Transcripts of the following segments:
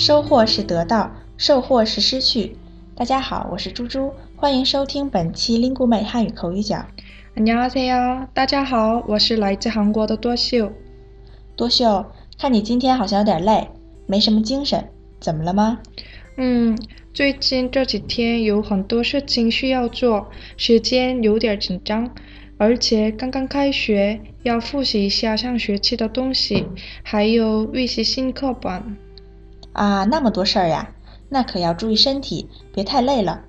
收获是得到，受获是失去。大家好，我是猪猪，欢迎收听本期 lingu 美汉语口语角。 안녕하세요，大家好，我是来自韩国的多秀。多秀，看你今天好像有点累，没什么精神，怎么了吗？嗯，最近这几天有很多事情需要做，时间有点紧张，而且刚刚开学，要复习一下上学期的东西，还有预习新课本。 啊，那么多事儿呀，那可要注意身体，别太累了。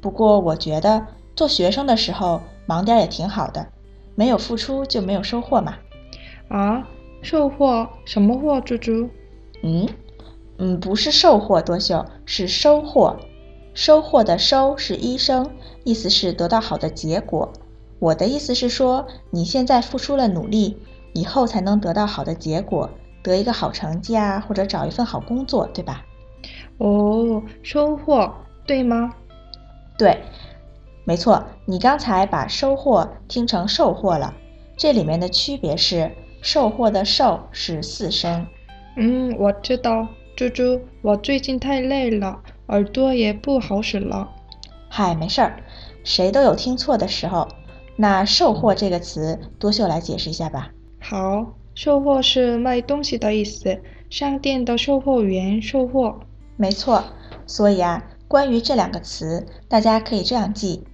不过我觉得做学生的时候忙点儿也挺好的，没有付出就没有收获嘛。啊，收获？什么货，猪猪？嗯嗯，不是收获，多秀，是收获。收获的收是医生，意思是得到好的结果。我的意思是说，你现在付出了努力，以后才能得到好的结果，得一个好成绩啊，或者找一份好工作，对吧？哦，收获，对吗？对，没错，你刚才把收获听成售获了，这里面的区别是，售获的售是四声。嗯，我知道，猪猪，我最近太累了，耳朵也不好使了。嗨，没事儿，谁都有听错的时候。那“售货”这个词，多秀来解释一下吧。好，售货是卖东西的意思，商店的售货员售货。没错，所以啊，关于这两个词，大家可以这样记：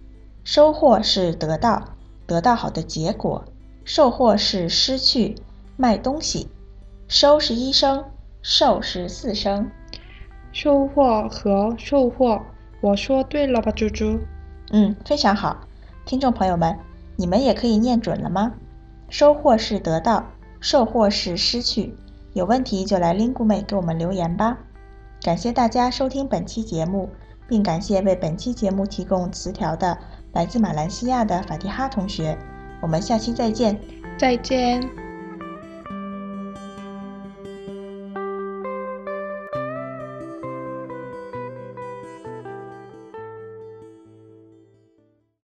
收获是得到，得到好的结果；售货是失去，卖东西。收是一声，售是四声。收获和售货，我说对了吧，猪猪？嗯，非常好，听众朋友们，你们也可以念准了吗？收获是得到，售货是失去。有问题就来 lingu 妹给我们留言吧。感谢大家收听本期节目，并感谢为本期节目提供词条的来自马来西亚的法蒂哈同学。我们下期再见。再见。